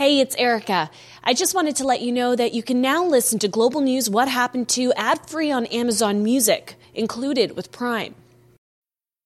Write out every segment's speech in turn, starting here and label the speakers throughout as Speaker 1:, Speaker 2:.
Speaker 1: Hey, it's Erica. I just wanted to let you know that you can now listen to Global News What Happened to ad free on Amazon Music, included with Prime.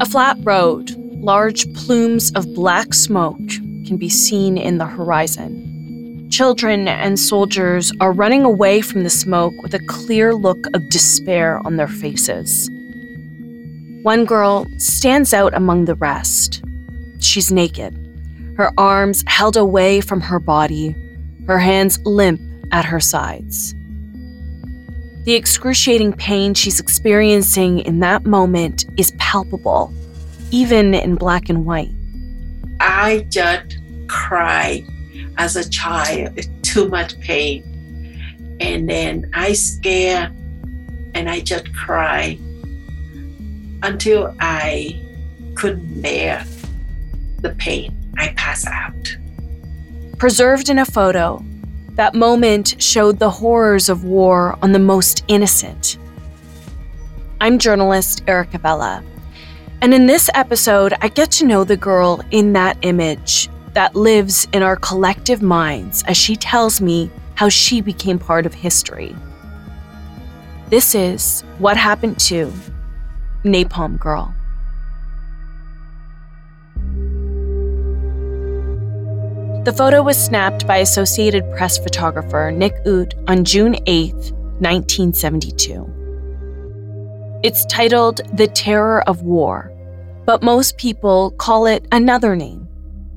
Speaker 1: A flat road, large plumes of black smoke can be seen in the horizon. Children and soldiers are running away from the smoke with a clear look of despair on their faces. One girl stands out among the rest. She's naked, her arms held away from her body, her hands limp at her sides. The excruciating pain she's experiencing in that moment is palpable, even in black and white.
Speaker 2: I just cried as a child, too much pain. And then I scare and I just cry until I couldn't bear the pain. I pass out.
Speaker 1: Preserved in a photo, that moment showed the horrors of war on the most innocent. I'm journalist Erica Vela, and in this episode, I get to know the girl in that image that lives in our collective minds as she tells me how she became part of history. This is what happened to Napalm Girl. The photo was snapped by Associated Press photographer Nick Ut on June 8, 1972. It's titled The Terror of War, but most people call it another name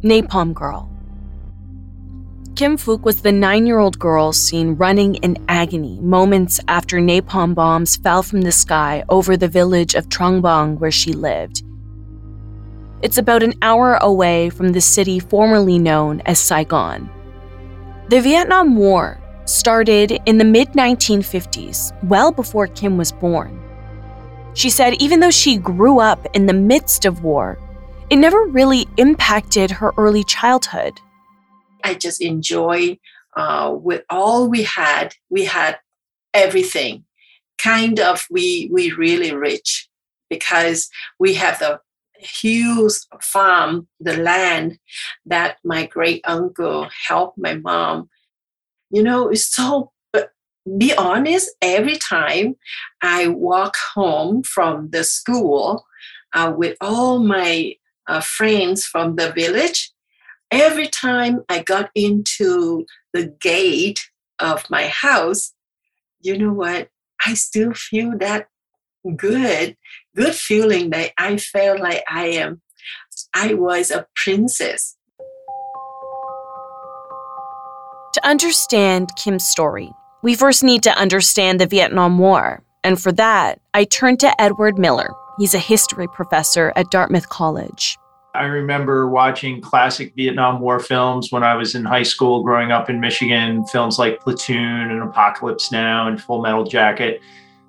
Speaker 1: Napalm Girl. Kim Phuc was the nine year old girl seen running in agony moments after napalm bombs fell from the sky over the village of Trang Bang where she lived it's about an hour away from the city formerly known as Saigon. The Vietnam War started in the mid 1950s, well before Kim was born. She said even though she grew up in the midst of war, it never really impacted her early childhood.
Speaker 2: I just enjoy uh, with all we had. We had everything. Kind of, we we really rich because we have the huge farm, the land that my great uncle helped my mom. You know, it's so, but be honest, every time I walk home from the school uh, with all my uh, friends from the village, every time I got into the gate of my house, you know what? I still feel that good, good feeling that I felt like I am, I was a princess.
Speaker 1: To understand Kim's story, we first need to understand the Vietnam War. And for that, I turned to Edward Miller. He's a history professor at Dartmouth College.
Speaker 3: I remember watching classic Vietnam War films when I was in high school growing up in Michigan, films like Platoon and Apocalypse Now and Full Metal Jacket.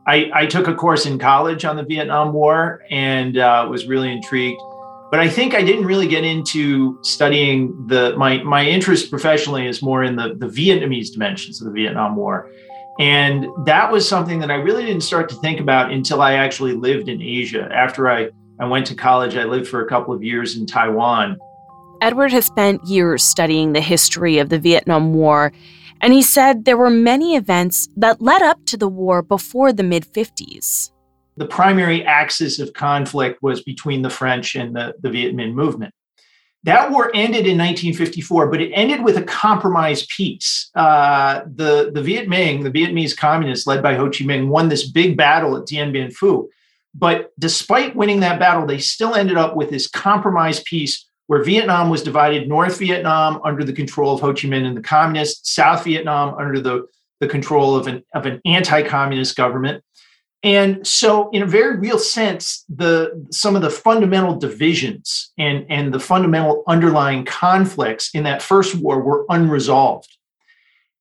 Speaker 3: I, I took a course in college on the Vietnam War and uh, was really intrigued. But I think I didn't really get into studying the my my interest professionally is more in the the Vietnamese dimensions of the Vietnam War. And that was something that I really didn't start to think about until I actually lived in Asia. After I, I went to college, I lived for a couple of years in Taiwan.
Speaker 1: Edward has spent years studying the history of the Vietnam War and he said there were many events that led up to the war before the mid 50s.
Speaker 3: The primary axis of conflict was between the French and the, the Viet Minh movement. That war ended in 1954, but it ended with a compromise peace. Uh, the, the Viet Minh, the Vietnamese communists led by Ho Chi Minh, won this big battle at Dien Bien Phu. But despite winning that battle, they still ended up with this compromise peace where Vietnam was divided North Vietnam under the control of Ho Chi Minh and the communists, South Vietnam under the, the control of an, of an anti communist government. And so, in a very real sense, the some of the fundamental divisions and, and the fundamental underlying conflicts in that first war were unresolved.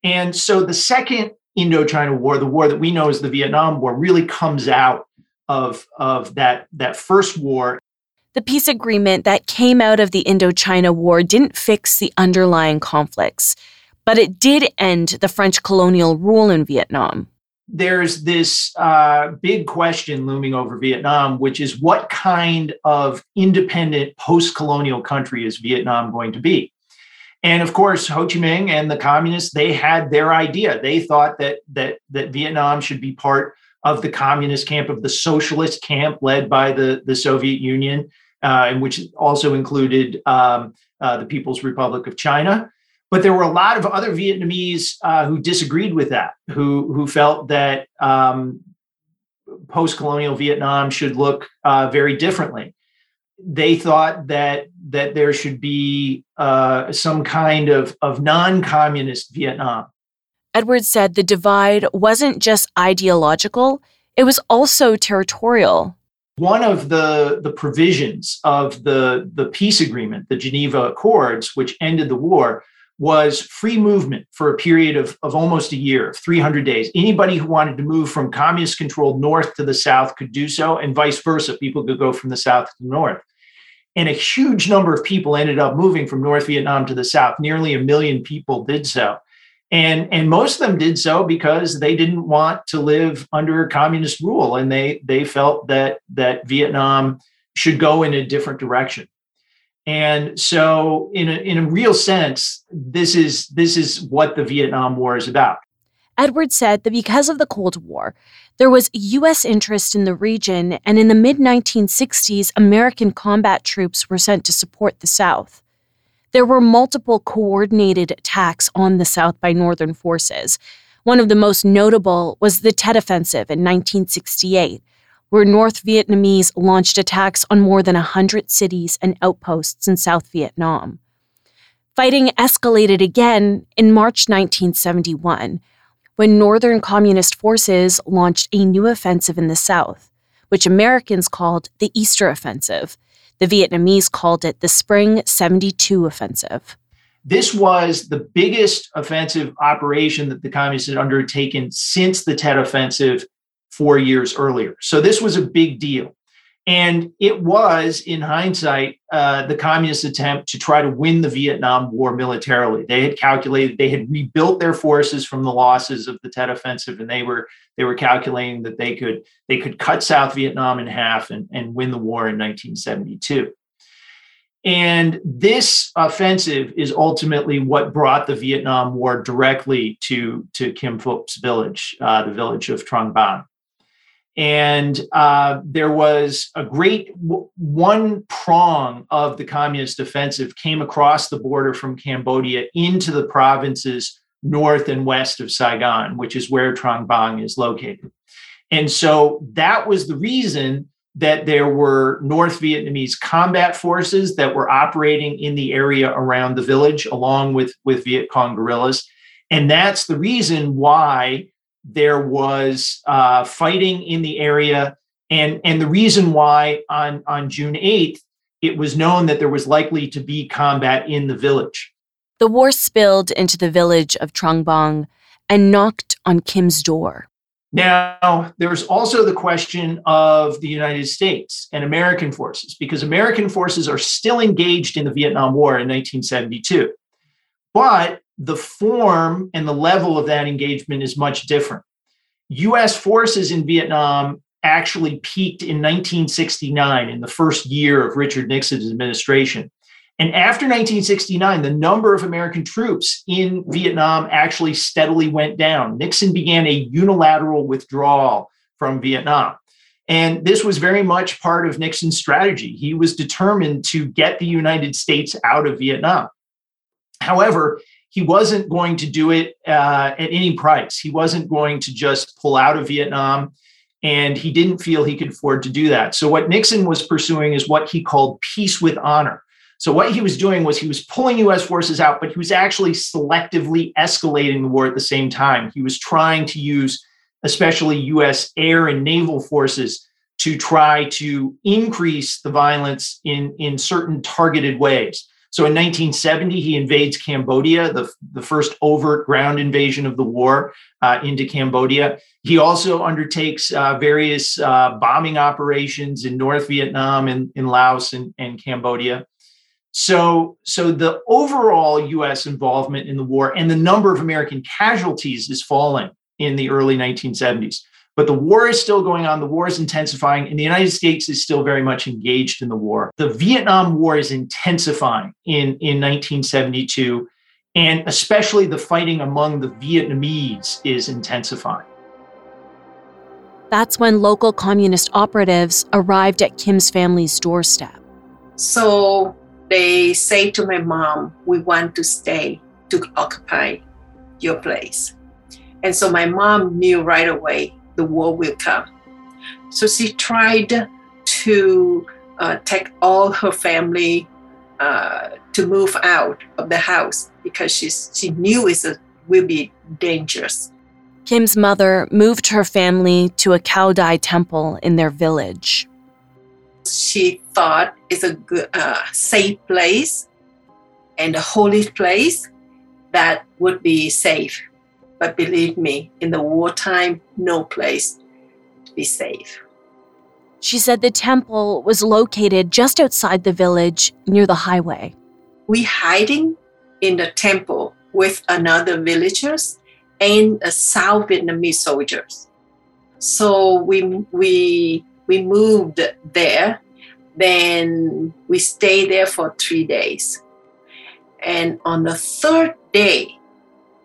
Speaker 3: And so the second Indochina War, the war that we know as the Vietnam War, really comes out of, of that, that first war.
Speaker 1: The peace agreement that came out of the Indochina War didn't fix the underlying conflicts, but it did end the French colonial rule in Vietnam.
Speaker 3: There's this uh, big question looming over Vietnam, which is what kind of independent post colonial country is Vietnam going to be? And of course, Ho Chi Minh and the communists, they had their idea. They thought that that that Vietnam should be part of the communist camp, of the socialist camp led by the, the Soviet Union, and which also included um, uh, the People's Republic of China. But there were a lot of other Vietnamese uh, who disagreed with that, who who felt that um, post-colonial Vietnam should look uh, very differently they thought that that there should be uh, some kind of of non-communist Vietnam.
Speaker 1: Edwards said the divide wasn't just ideological; it was also territorial.
Speaker 3: One of the the provisions of the the peace agreement, the Geneva Accords, which ended the war, was free movement for a period of, of almost a year, of 300 days. Anybody who wanted to move from communist controlled north to the south could do so, and vice versa. People could go from the south to the north. And a huge number of people ended up moving from North Vietnam to the south. Nearly a million people did so. And, and most of them did so because they didn't want to live under communist rule and they, they felt that, that Vietnam should go in a different direction. And so, in a, in a real sense, this is, this is what the Vietnam War is about.
Speaker 1: Edwards said that because of the Cold War, there was U.S. interest in the region, and in the mid 1960s, American combat troops were sent to support the South. There were multiple coordinated attacks on the South by Northern forces. One of the most notable was the Tet Offensive in 1968, where North Vietnamese launched attacks on more than 100 cities and outposts in South Vietnam. Fighting escalated again in March 1971 when Northern Communist forces launched a new offensive in the South, which Americans called the Easter Offensive. The Vietnamese called it the Spring 72 Offensive.
Speaker 3: This was the biggest offensive operation that the communists had undertaken since the Tet Offensive four years earlier. So this was a big deal. And it was, in hindsight, uh, the communist attempt to try to win the Vietnam War militarily. They had calculated, they had rebuilt their forces from the losses of the Tet Offensive, and they were they were calculating that they could they could cut South Vietnam in half and, and win the war in 1972. And this offensive is ultimately what brought the Vietnam War directly to, to Kim Phuc's village, uh, the village of Trang Bang. And uh, there was a great one prong of the communist offensive came across the border from Cambodia into the provinces north and west of Saigon, which is where Trang Bang is located. And so that was the reason that there were North Vietnamese combat forces that were operating in the area around the village, along with, with Viet Cong guerrillas. And that's the reason why there was uh, fighting in the area, and and the reason why on on June eighth it was known that there was likely to be combat in the village.
Speaker 1: The war spilled into the village of Trang Bang and knocked on Kim's door.
Speaker 3: Now, there's also the question of the United States and American forces, because American forces are still engaged in the Vietnam War in 1972. But the form and the level of that engagement is much different. US forces in Vietnam actually peaked in 1969, in the first year of Richard Nixon's administration. And after 1969, the number of American troops in Vietnam actually steadily went down. Nixon began a unilateral withdrawal from Vietnam. And this was very much part of Nixon's strategy. He was determined to get the United States out of Vietnam. However, he wasn't going to do it uh, at any price. He wasn't going to just pull out of Vietnam, and he didn't feel he could afford to do that. So, what Nixon was pursuing is what he called peace with honor. So, what he was doing was he was pulling US forces out, but he was actually selectively escalating the war at the same time. He was trying to use especially US air and naval forces, to try to increase the violence in, in certain targeted ways. So in 1970, he invades Cambodia, the, the first overt ground invasion of the war uh, into Cambodia. He also undertakes uh, various uh, bombing operations in North Vietnam and in Laos and, and Cambodia. So, so the overall U.S. involvement in the war and the number of American casualties is falling in the early 1970s. But the war is still going on. The war is intensifying, and the United States is still very much engaged in the war. The Vietnam War is intensifying in, in 1972, and especially the fighting among the Vietnamese is intensifying.
Speaker 1: That's when local communist operatives arrived at Kim's family's doorstep.
Speaker 2: So they say to my mom, We want to stay to occupy your place. And so my mom knew right away the war will come. So she tried to uh, take all her family uh, to move out of the house because she's, she knew it will be dangerous.
Speaker 1: Kim's mother moved her family to a Cao Dai temple in their village.
Speaker 2: She thought it's a good, uh, safe place and a holy place that would be safe. But believe me, in the wartime, no place to be safe.
Speaker 1: She said the temple was located just outside the village near the highway.
Speaker 2: We hiding in the temple with another villagers and a South Vietnamese soldiers. So we we we moved there. Then we stayed there for three days. And on the third day,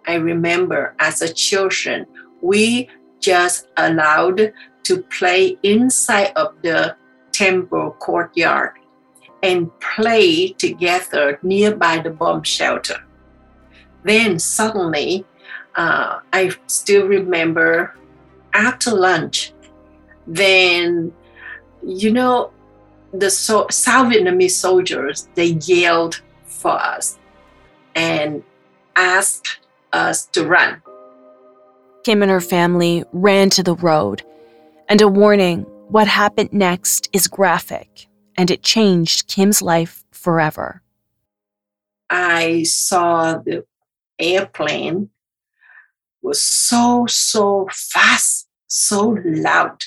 Speaker 2: I remember as a children, we just allowed to play inside of the temple courtyard and play together nearby the bomb shelter. Then suddenly, uh, I still remember after lunch, then, you know, the so- South Vietnamese soldiers, they yelled for us and asked us to run.
Speaker 1: Kim and her family ran to the road, and a warning what happened next is graphic, and it changed Kim's life forever.
Speaker 2: I saw the airplane was so, so fast, so loud,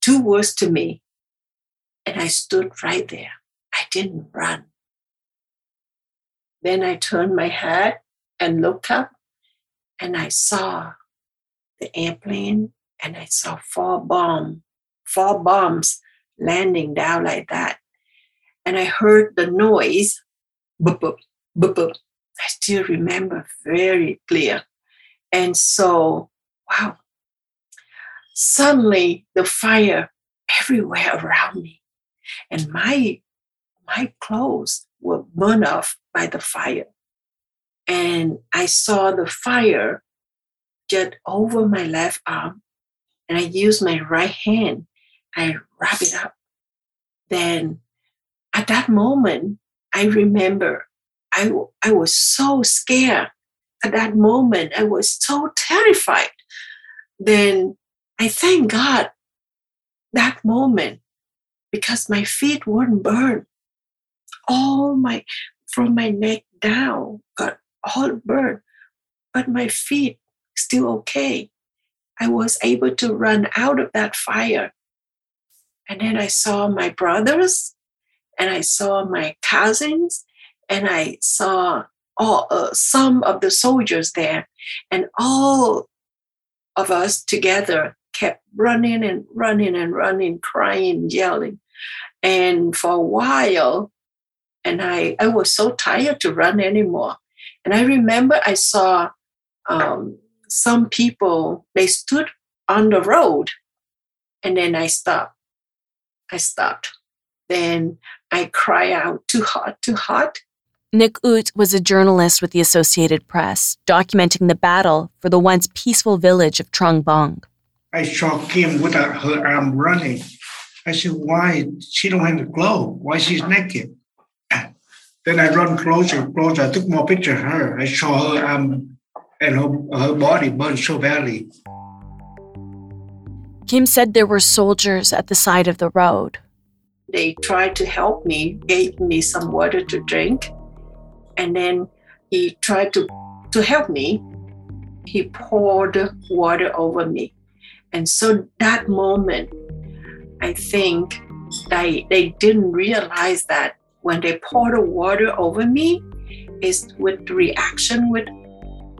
Speaker 2: two words to me. And I stood right there. I didn't run. Then I turned my head and looked up and I saw the airplane and I saw four bomb, four bombs landing down like that. And I heard the noise, boop, boop, boop, boop. I still remember very clear. And so, wow, suddenly the fire everywhere around me. And my my clothes were burned off by the fire and I saw the fire get over my left arm, and I used my right hand. I wrap it up. Then, at that moment, I remember I, I was so scared. At that moment, I was so terrified. Then I thank God that moment because my feet weren't burned. All my from my neck down got all burned, but my feet still okay. I was able to run out of that fire. And then I saw my brothers and I saw my cousins and I saw all uh, some of the soldiers there and all of us together kept running and running and running crying yelling and for a while and I, I was so tired to run anymore and I remember I saw um, some people, they stood on the road and then I stopped. I stopped. Then I cry out, too hot, too hot.
Speaker 1: Nick Ut was a journalist with the Associated Press, documenting the battle for the once peaceful village of Trang Bang.
Speaker 4: I saw Kim without her arm running. I said, why she don't have a glove? Why she's naked? Then I run closer, closer. I took more picture of her. I saw her arm and her, her body burned so badly.
Speaker 1: Kim said there were soldiers at the side of the road.
Speaker 2: They tried to help me, gave me some water to drink, and then he tried to, to help me. He poured water over me. And so that moment, I think they, they didn't realize that when they poured the water over me, is with reaction with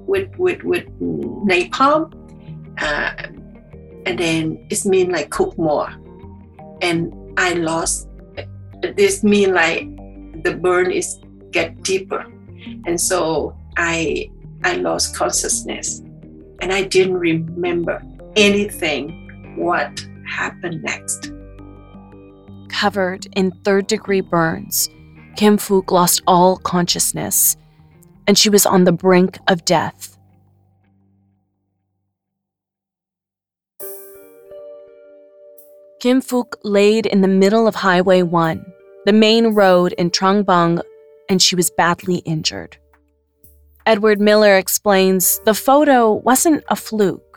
Speaker 2: with with with napalm, uh, and then it's mean like cook more, and I lost. This mean like the burn is get deeper, and so I I lost consciousness, and I didn't remember anything what happened next.
Speaker 1: Covered in third degree burns, Kim Phuc lost all consciousness, and she was on the brink of death. Kim Phuc laid in the middle of Highway 1, the main road in Trang Bang, and she was badly injured. Edward Miller explains the photo wasn't a fluke.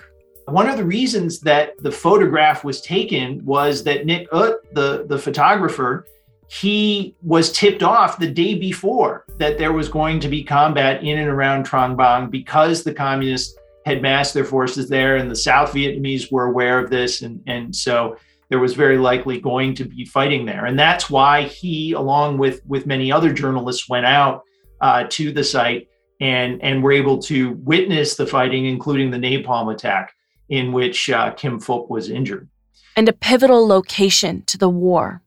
Speaker 3: One of the reasons that the photograph was taken was that Nick Ut, the, the photographer, he was tipped off the day before that there was going to be combat in and around Trang Bang because the communists had massed their forces there and the South Vietnamese were aware of this. And, and so there was very likely going to be fighting there. And that's why he, along with, with many other journalists, went out uh, to the site and, and were able to witness the fighting, including the napalm attack in which uh, Kim Phuc was injured.
Speaker 1: And a pivotal location to the war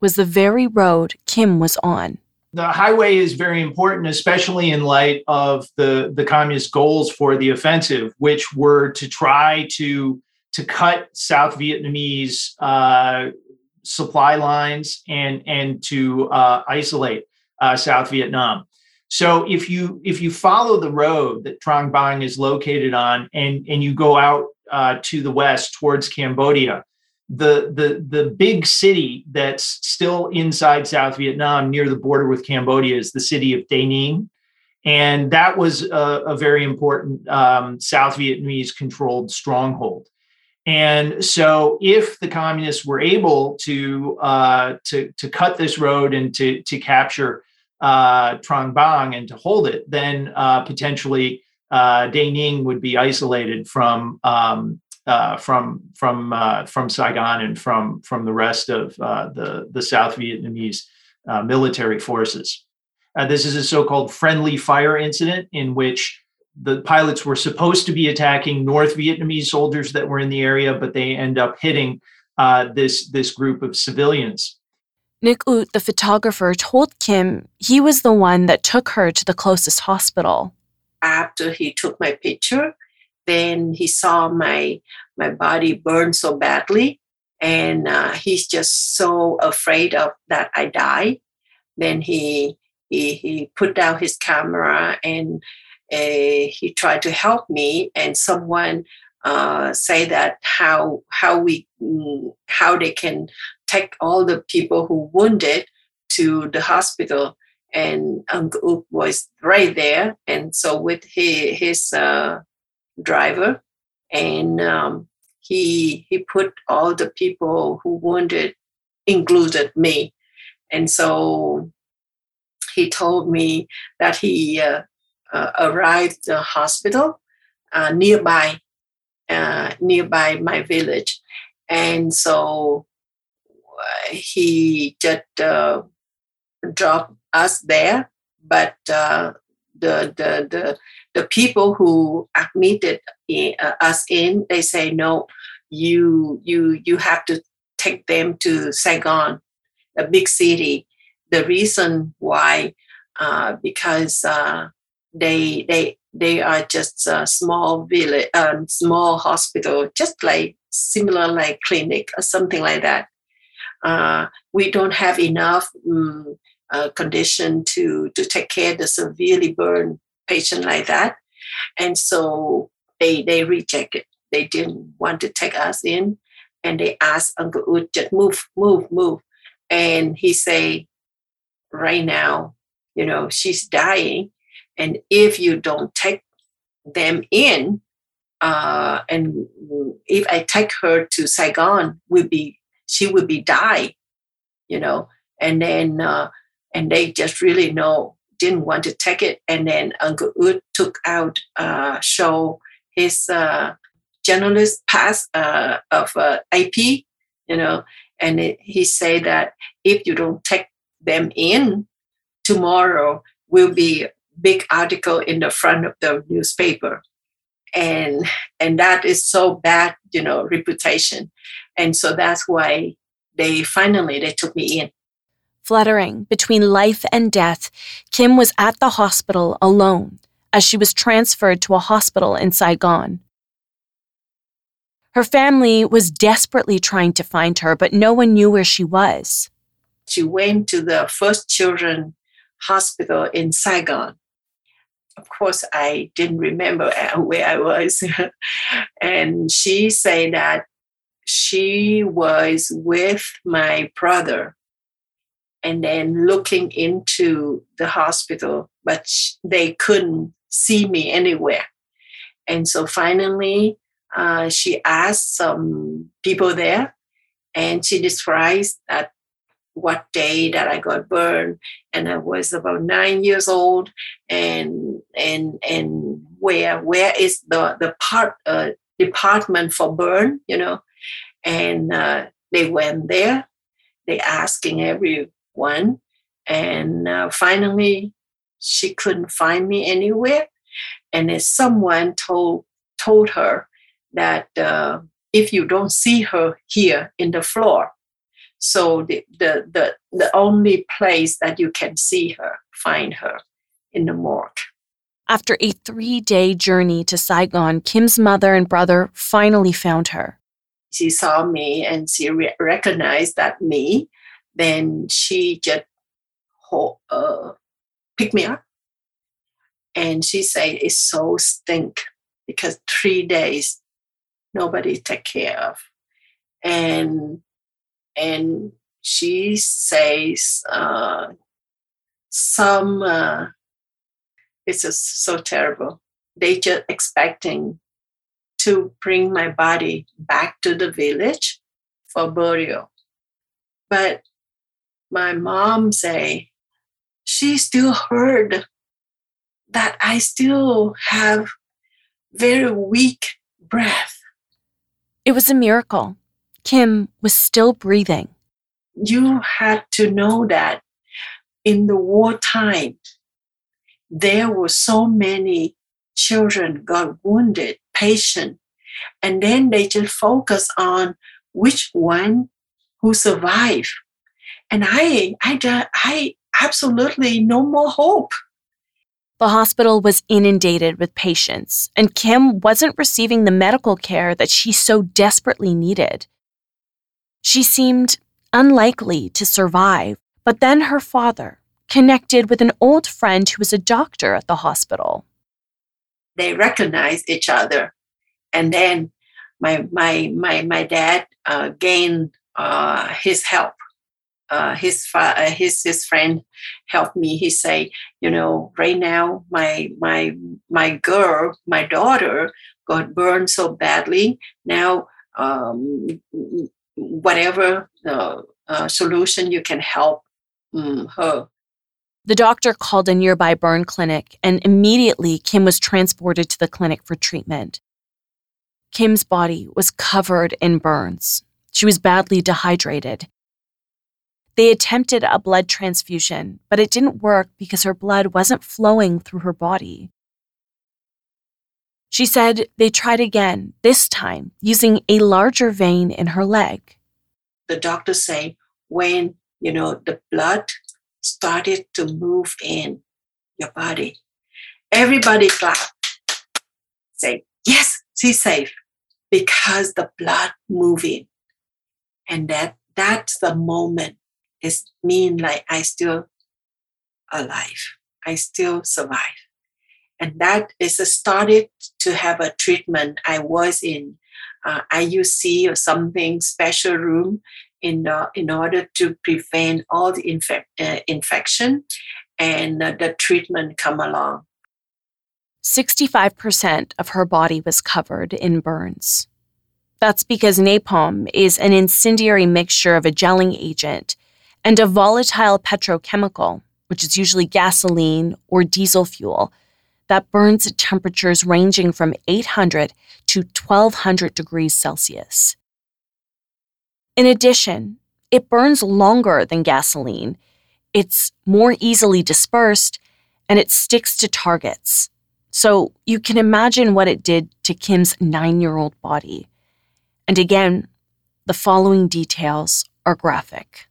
Speaker 1: was the very road Kim was on.
Speaker 3: The highway is very important, especially in light of the, the communist goals for the offensive, which were to try to, to cut South Vietnamese uh, supply lines and, and to uh, isolate uh, South Vietnam. So if you if you follow the road that Trang Bang is located on, and and you go out uh, to the west towards Cambodia, the the the big city that's still inside South Vietnam near the border with Cambodia is the city of Da Nang, and that was a, a very important um, South Vietnamese controlled stronghold. And so, if the communists were able to uh, to to cut this road and to to capture uh, Trang Bang and to hold it, then uh, potentially uh, Da Nang would be isolated from um, uh, from from uh, from Saigon and from from the rest of uh, the the South Vietnamese uh, military forces. This is a so-called friendly fire incident in which the pilots were supposed to be attacking North Vietnamese soldiers that were in the area, but they end up hitting this this group of civilians.
Speaker 1: Nick Ut, the photographer, told Kim he was the one that took her to the closest hospital.
Speaker 2: After he took my picture, then he saw my my body burn so badly, and uh, he's just so afraid of that I die. Then he he he put down his camera and uh, he tried to help me. And someone uh, say that how how we mm, how they can take all the people who wounded to the hospital. And Uncle Ut was right there. And so with his, his uh, driver, and um, he he put all the people who wounded, included me, and so he told me that he uh, uh, arrived the hospital uh, nearby, uh, nearby my village, and so he just uh, dropped us there, but the the the the people who admitted uh, us in, they say no, you you you have to take them to Saigon, a big city. The reason why, uh, because uh, they they they are just a small village, um, small hospital, just like similar like clinic or something like that. Uh, we don't have enough um, uh, condition to to take care of the severely burned patient like that, and so they they rejected. They didn't want to take us in, and they asked Uncle Ut just move, move, move, and he say, right now, you know, she's dying, and if you don't take them in, uh, and if I take her to Saigon, we'll be she would be die, you know. And then uh, and they just really know didn't want to take it. And then Uncle Ut took out uh, show his uh, journalist pass uh, of uh, AP, you know, and it, he said that if you don't take them in tomorrow, will be big article in the front of the newspaper and and that is so bad you know reputation and so that's why they finally they took me in.
Speaker 1: Fluttering between life and death kim was at the hospital alone as she was transferred to a hospital in saigon. Her family was desperately trying to find her but no one knew where she was.
Speaker 2: She went to the first children hospital in saigon. Of course, I didn't remember where I was. and she said that she was with my brother and then looking into the hospital, but they couldn't see me anywhere. And so finally, uh, she asked some people there, and she describes that what day that I got burned, and I was about nine years old, and and and where where is the the part uh, department for burn, you know, and uh, they went there, they asking everyone, and uh, finally she couldn't find me anywhere, and then someone told told her that uh, if you don't see her here in the floor so the, the, the, the only place that you can see her, find her in the morgue.
Speaker 1: After a three day journey to Saigon, Kim's mother and brother finally found her.
Speaker 2: She saw me and she re- recognized that me. Then she just uh, picked me up and she said, It's so stink because three days nobody take care of. And and she says uh, some uh, it's just so terrible they just expecting to bring my body back to the village for burial. But my mom say she still heard that i still have very weak breath.
Speaker 1: It was a miracle. Kim was still breathing.
Speaker 2: You had to know that in the wartime, there were so many children got wounded, patient, and then they just focus on which one who survived. And I, I, I absolutely no more hope.
Speaker 1: The hospital was inundated with patients, and Kim wasn't receiving the medical care that she so desperately needed. She seemed unlikely to survive, but then her father connected with an old friend who was a doctor at the hospital.
Speaker 2: They recognize each other. And then my, my, my, my dad uh, gained uh, his help. Uh, his, fa- uh, his his friend helped me. He say, you know, right now my my my girl, my daughter, got burned so badly. Now um, whatever uh, uh, solution you can help um, her.
Speaker 1: The doctor called a nearby burn clinic, and immediately Kim was transported to the clinic for treatment. Kim's body was covered in burns. She was badly dehydrated. They attempted a blood transfusion, but it didn't work because her blood wasn't flowing through her body. She said they tried again, this time using a larger vein in her leg.
Speaker 2: The doctor say when you know the blood started to move in your body, everybody clap. Say yes, she's safe because the blood moving, and that that's the moment. It mean like I still alive. I still survive and that is started to have a treatment. I was in uh, IUC or something special room in uh, in order to prevent all the infec- uh, infection and uh, the treatment come along.
Speaker 1: 65% of her body was covered in burns. That's because napalm is an incendiary mixture of a gelling agent and a volatile petrochemical, which is usually gasoline or diesel fuel, that burns at temperatures ranging from 800 to 1200 degrees Celsius. In addition, it burns longer than gasoline, it's more easily dispersed, and it sticks to targets. So you can imagine what it did to Kim's nine year old body. And again, the following details are graphic.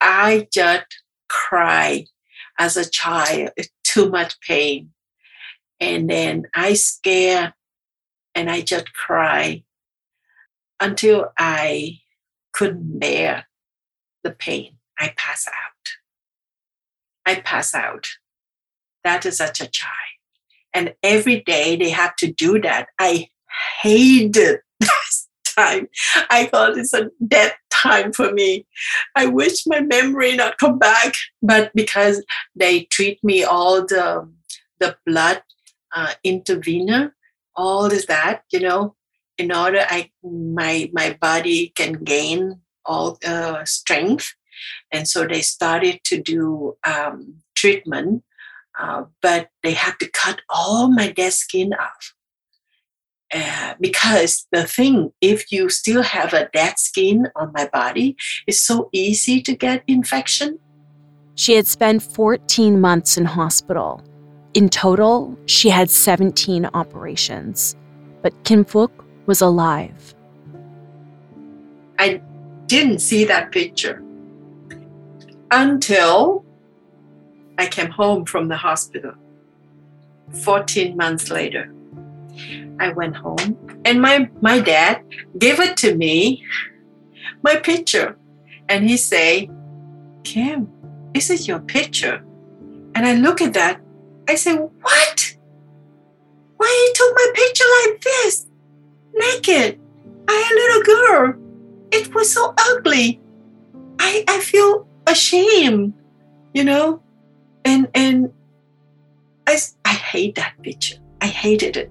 Speaker 2: I just cried as a child, too much pain. And then I scare and I just cry until I couldn't bear the pain. I pass out. I pass out. That is such a child. And every day they have to do that. I hated that time. I thought it's a death time for me. I wish my memory not come back, but because they treat me all the the blood uh, intervener, all is that you know, in order I my my body can gain all uh, strength, and so they started to do um, treatment, uh, but they had to cut all my dead skin off. Uh, because the thing, if you still have a dead skin on my body, it's so easy to get infection.
Speaker 1: She had spent 14 months in hospital. In total, she had 17 operations. But Kim Phuc was alive.
Speaker 2: I didn't see that picture until I came home from the hospital 14 months later. I went home and my, my dad gave it to me, my picture. And he say, Kim, this is your picture. And I look at that. I say, what? Why you took my picture like this? Naked. I a little girl. It was so ugly. I, I feel ashamed, you know? And and I, I hate that picture. I hated it.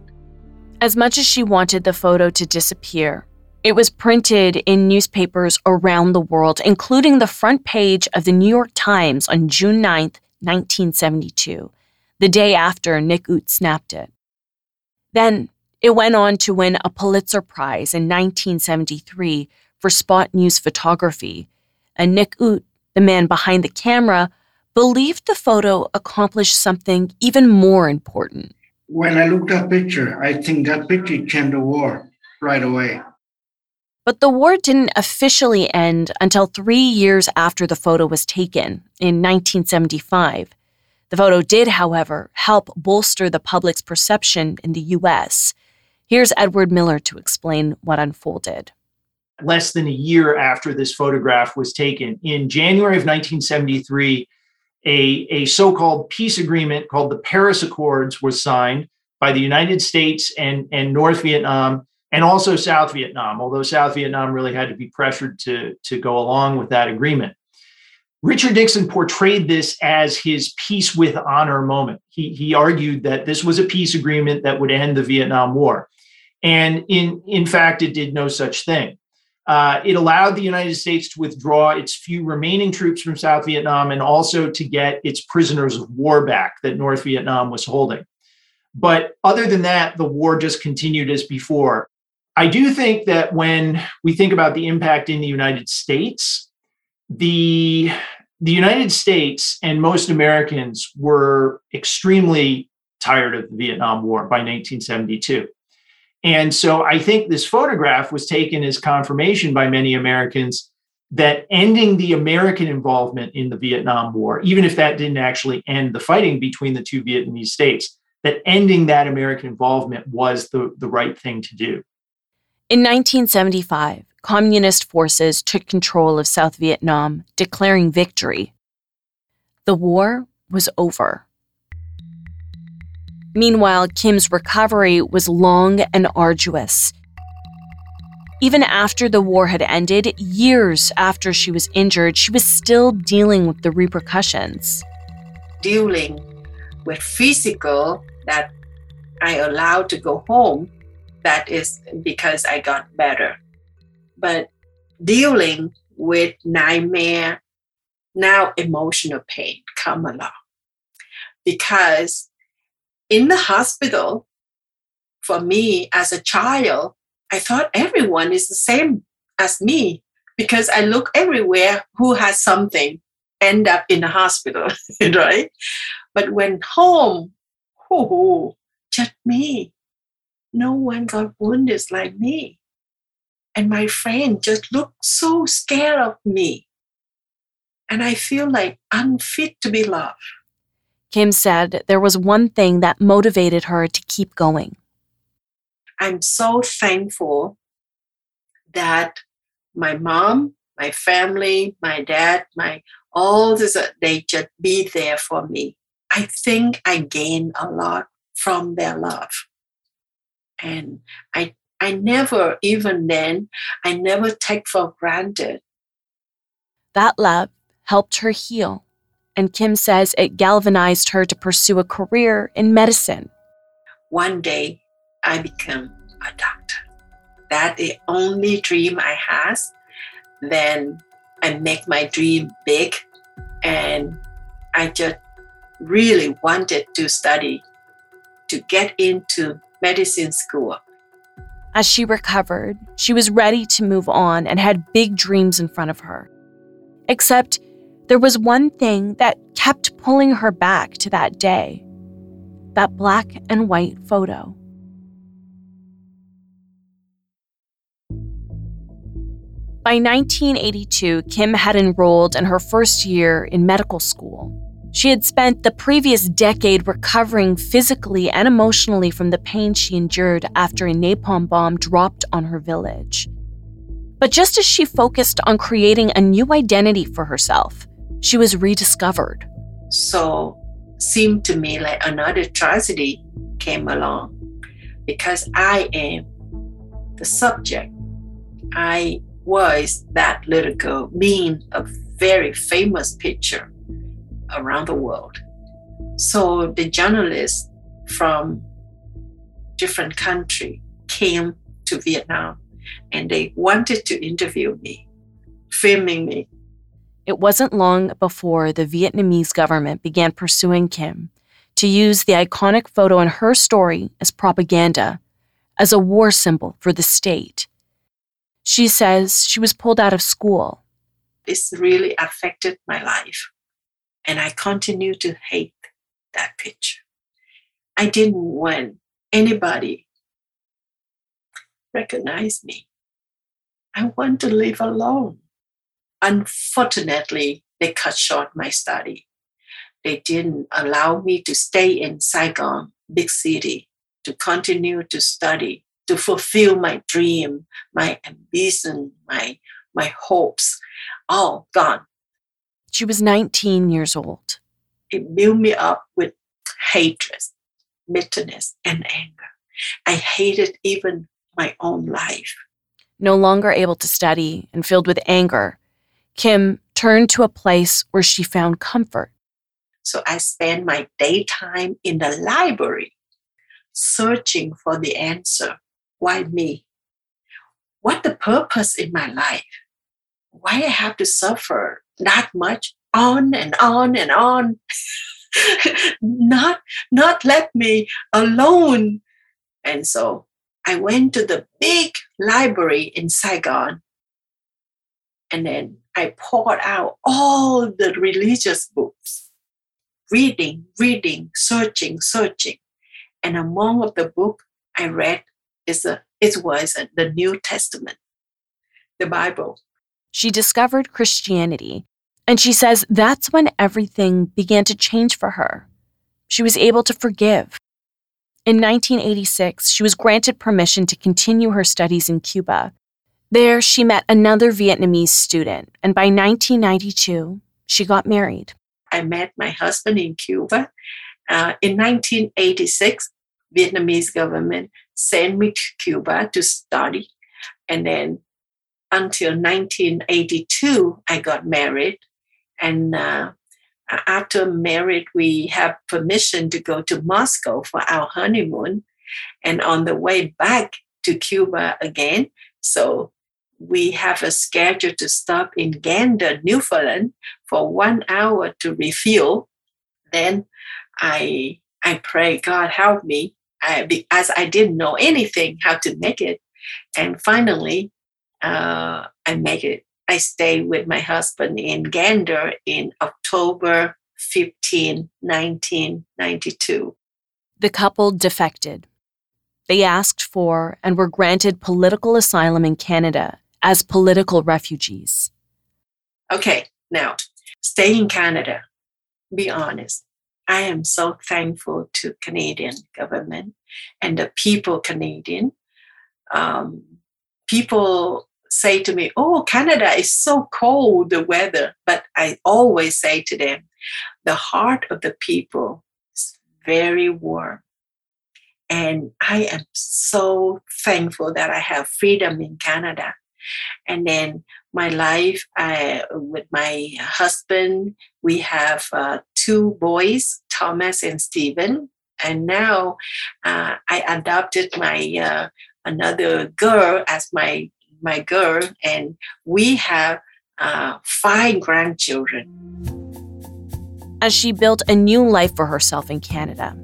Speaker 1: As much as she wanted the photo to disappear, it was printed in newspapers around the world, including the front page of the New York Times on June 9, 1972, the day after Nick Ut snapped it. Then it went on to win a Pulitzer Prize in 1973 for spot news photography, and Nick Ut, the man behind the camera, believed the photo accomplished something even more important
Speaker 4: when I look at that picture, I think that picture came the war right away.
Speaker 1: But the war didn't officially end until three years after the photo was taken in 1975. The photo did, however, help bolster the public's perception in the U.S. Here's Edward Miller to explain what unfolded.
Speaker 3: Less than a year after this photograph was taken, in January of 1973, a, a so called peace agreement called the Paris Accords was signed by the United States and, and North Vietnam and also South Vietnam, although South Vietnam really had to be pressured to, to go along with that agreement. Richard Nixon portrayed this as his peace with honor moment. He, he argued that this was a peace agreement that would end the Vietnam War. And in, in fact, it did no such thing. Uh, it allowed the United States to withdraw its few remaining troops from South Vietnam and also to get its prisoners of war back that North Vietnam was holding. But other than that, the war just continued as before. I do think that when we think about the impact in the United States, the, the United States and most Americans were extremely tired of the Vietnam War by 1972. And so I think this photograph was taken as confirmation by many Americans that ending the American involvement in the Vietnam War, even if that didn't actually end the fighting between the two Vietnamese states, that ending that American involvement was the, the right thing to do.
Speaker 1: In 1975, communist forces took control of South Vietnam, declaring victory. The war was over. Meanwhile, Kim's recovery was long and arduous. Even after the war had ended, years after she was injured, she was still dealing with the repercussions.
Speaker 2: Dealing with physical that I allowed to go home, that is because I got better. But dealing with nightmare, now emotional pain come along. Because in the hospital, for me as a child, I thought everyone is the same as me because I look everywhere who has something end up in the hospital, right? But when home, oh, just me. No one got wounded like me. And my friend just looked so scared of me. And I feel like unfit to be loved.
Speaker 1: Kim said there was one thing that motivated her to keep going.
Speaker 2: I'm so thankful that my mom, my family, my dad, my all this, uh, they just be there for me. I think I gain a lot from their love. And I I never, even then, I never take for granted.
Speaker 1: That love helped her heal, and Kim says it galvanized her to pursue a career in medicine.
Speaker 2: One day, I become a doctor. That the only dream I has. Then I make my dream big, and I just really wanted to study to get into medicine school.
Speaker 1: As she recovered, she was ready to move on and had big dreams in front of her. Except there was one thing that kept pulling her back to that day that black and white photo. By 1982, Kim had enrolled in her first year in medical school. She had spent the previous decade recovering physically and emotionally from the pain she endured after a napalm bomb dropped on her village. But just as she focused on creating a new identity for herself, she was rediscovered.
Speaker 2: So, seemed to me like another tragedy came along because I am the subject. I was that little girl being a very famous picture around the world. So the journalists from different country came to Vietnam and they wanted to interview me, filming me.
Speaker 1: It wasn't long before the Vietnamese government began pursuing Kim to use the iconic photo in her story as propaganda, as a war symbol for the state. She says she was pulled out of school.
Speaker 2: This really affected my life. And I continue to hate that picture. I didn't want anybody recognize me. I want to live alone. Unfortunately, they cut short my study. They didn't allow me to stay in Saigon, big city, to continue to study, to fulfill my dream, my ambition, my my hopes, all gone.
Speaker 1: She was 19 years old.
Speaker 2: It built me up with hatred, bitterness, and anger. I hated even my own life.
Speaker 1: No longer able to study and filled with anger, Kim turned to a place where she found comfort.
Speaker 2: So I spend my daytime in the library searching for the answer. Why me? What the purpose in my life? Why I have to suffer that much on and on and on not not let me alone and so i went to the big library in saigon and then i poured out all the religious books reading reading searching searching and among the book i read is a it was a, the new testament the bible
Speaker 1: she discovered christianity and she says that's when everything began to change for her. She was able to forgive. In 1986, she was granted permission to continue her studies in Cuba. There, she met another Vietnamese student, and by 1992, she got married.
Speaker 2: I met my husband in Cuba. Uh, in 1986, Vietnamese government sent me to Cuba to study, and then until 1982, I got married and uh, after married, we have permission to go to Moscow for our honeymoon. And on the way back to Cuba again, so we have a schedule to stop in Gander, Newfoundland for one hour to refuel. Then I I pray, God help me, I, as I didn't know anything how to make it. And finally, uh, I make it. I stayed with my husband in Gander in October 15, 1992.
Speaker 1: The couple defected. They asked for and were granted political asylum in Canada as political refugees.
Speaker 2: Okay, now stay in Canada. Be honest. I am so thankful to Canadian government and the people Canadian. Um, people say to me, "Oh, Canada is so cold, the weather," but I always say to them, the heart of the people is very warm. And I am so thankful that I have freedom in Canada. And then my life I, with my husband, we have uh, two boys, Thomas and Stephen. And now uh, I adopted my uh, another girl as my my girl, and we have uh, five grandchildren.
Speaker 1: As she built a new life for herself in Canada,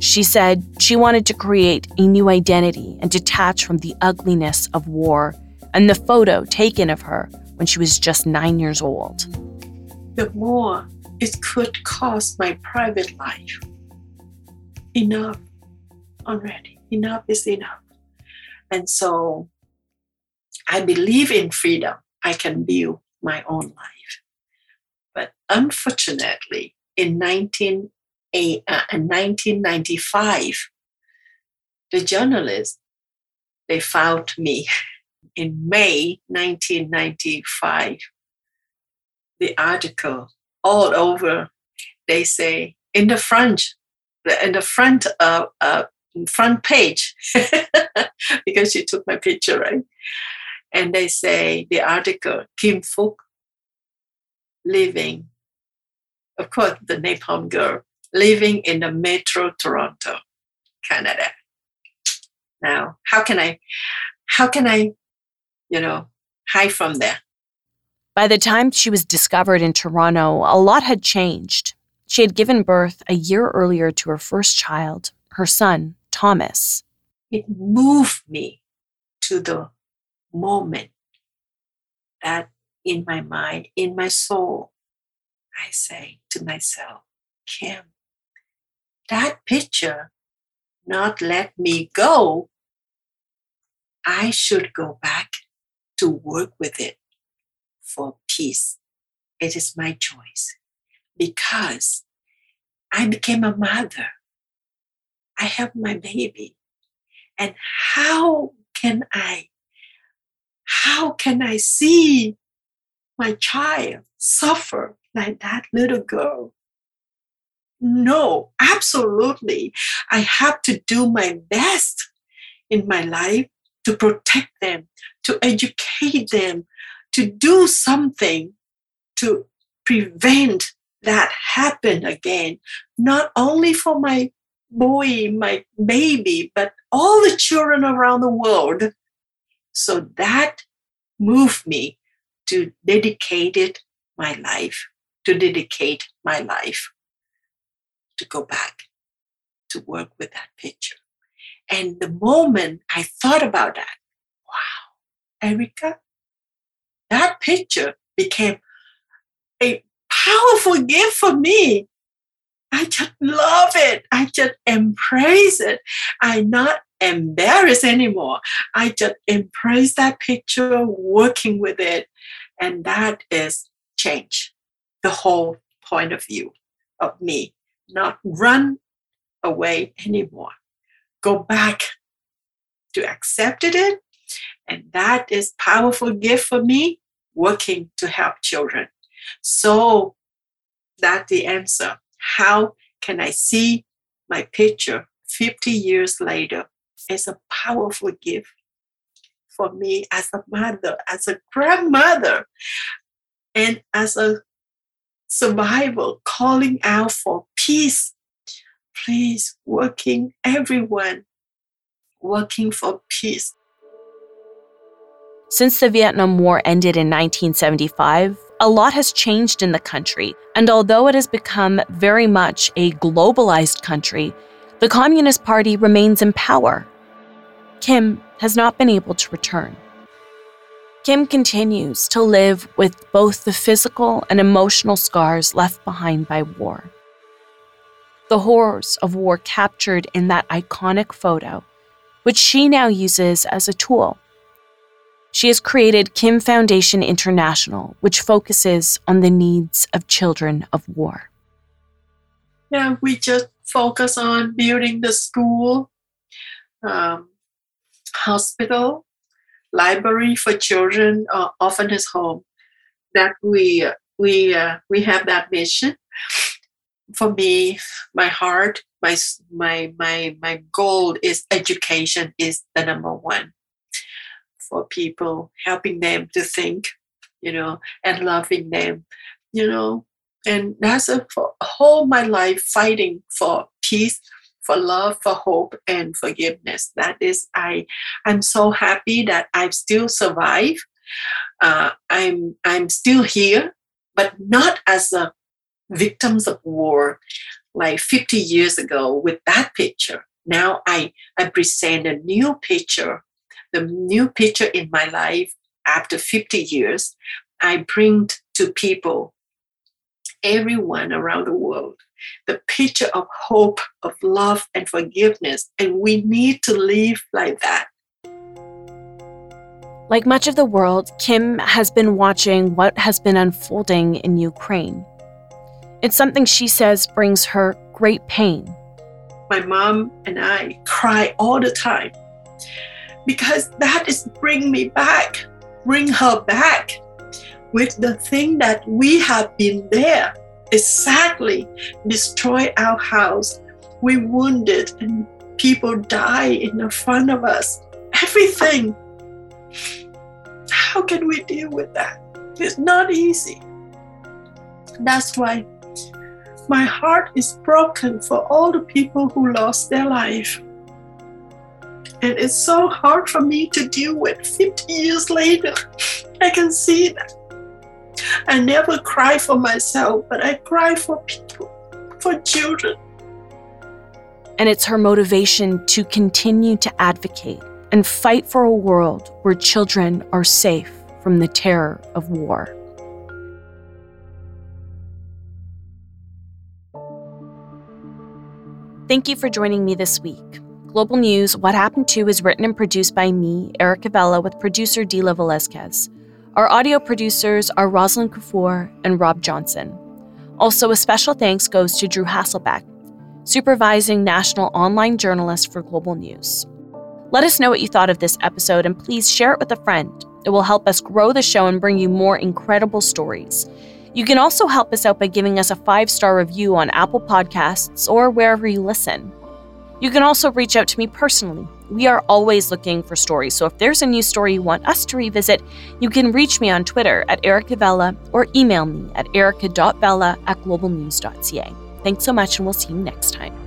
Speaker 1: she said she wanted to create a new identity and detach from the ugliness of war and the photo taken of her when she was just nine years old.
Speaker 2: The more it could cost my private life. Enough already. Enough is enough. And so I believe in freedom. I can build my own life. But unfortunately, in 19, a, uh, 1995, the journalists, they found me in May 1995. The article all over, they say in the front, in the front uh, uh, front page, because she took my picture, right? And they say the article, Kim Phuc living, of course, the Napalm girl, living in the metro Toronto, Canada. Now, how can I, how can I, you know, hide from there?
Speaker 1: By the time she was discovered in Toronto, a lot had changed. She had given birth a year earlier to her first child, her son, Thomas.
Speaker 2: It moved me to the moment that in my mind, in my soul, I say to myself, Kim, that picture not let me go. I should go back to work with it for peace. It is my choice because I became a mother. I have my baby. And how can I, how can I see my child suffer like that little girl? No, absolutely. I have to do my best in my life to protect them, to educate them, to do something to prevent that happen again, not only for my boy, my baby, but all the children around the world. So that moved me to dedicate my life, to dedicate my life, to go back to work with that picture. And the moment I thought about that, wow, Erica, that picture became a powerful gift for me. I just love it. I just embrace it. I'm not embarrassed anymore. I just embrace that picture, working with it. And that is change the whole point of view of me. Not run away anymore. Go back to accepted it. And that is powerful gift for me working to help children. So that the answer. How can I see my picture 50 years later? It's a powerful gift for me as a mother, as a grandmother, and as a survival, calling out for peace. Please, working everyone working for peace.
Speaker 1: Since the Vietnam War ended in 1975, a lot has changed in the country, and although it has become very much a globalized country, the Communist Party remains in power. Kim has not been able to return. Kim continues to live with both the physical and emotional scars left behind by war. The horrors of war captured in that iconic photo, which she now uses as a tool. She has created Kim Foundation International, which focuses on the needs of children of war.
Speaker 2: Yeah, we just focus on building the school, um, hospital, library for children, uh, orphanage home. That we we uh, we have that mission. For me, my heart, my my my my goal is education is the number one for people, helping them to think, you know, and loving them, you know, and that's a for whole my life fighting for peace for love, for hope, and forgiveness. That is, I, I'm so happy that I've still survived. Uh, I'm, I'm still here, but not as a victims of war, like 50 years ago with that picture. Now I, I present a new picture, the new picture in my life after 50 years. I bring to people, everyone around the world, the picture of hope, of love, and forgiveness. And we need to live like that.
Speaker 1: Like much of the world, Kim has been watching what has been unfolding in Ukraine. It's something she says brings her great pain.
Speaker 2: My mom and I cry all the time because that is bring me back, bring her back with the thing that we have been there exactly destroy our house. We wounded and people die in the front of us. Everything. How can we deal with that? It's not easy. That's why my heart is broken for all the people who lost their life. And it's so hard for me to deal with 50 years later. I can see that. I never cry for myself, but I cry for people, for children.
Speaker 1: And it's her motivation to continue to advocate and fight for a world where children are safe from the terror of war. Thank you for joining me this week. Global News What Happened To is written and produced by me, Erica Vella, with producer Dila Velazquez. Our audio producers are Rosalind Kuffour and Rob Johnson. Also, a special thanks goes to Drew Hasselback, supervising national online journalist for Global News. Let us know what you thought of this episode and please share it with a friend. It will help us grow the show and bring you more incredible stories. You can also help us out by giving us a five star review on Apple Podcasts or wherever you listen. You can also reach out to me personally. We are always looking for stories, so if there's a new story you want us to revisit, you can reach me on Twitter at Erica Vella or email me at erica.vella at globalnews.ca. Thanks so much, and we'll see you next time.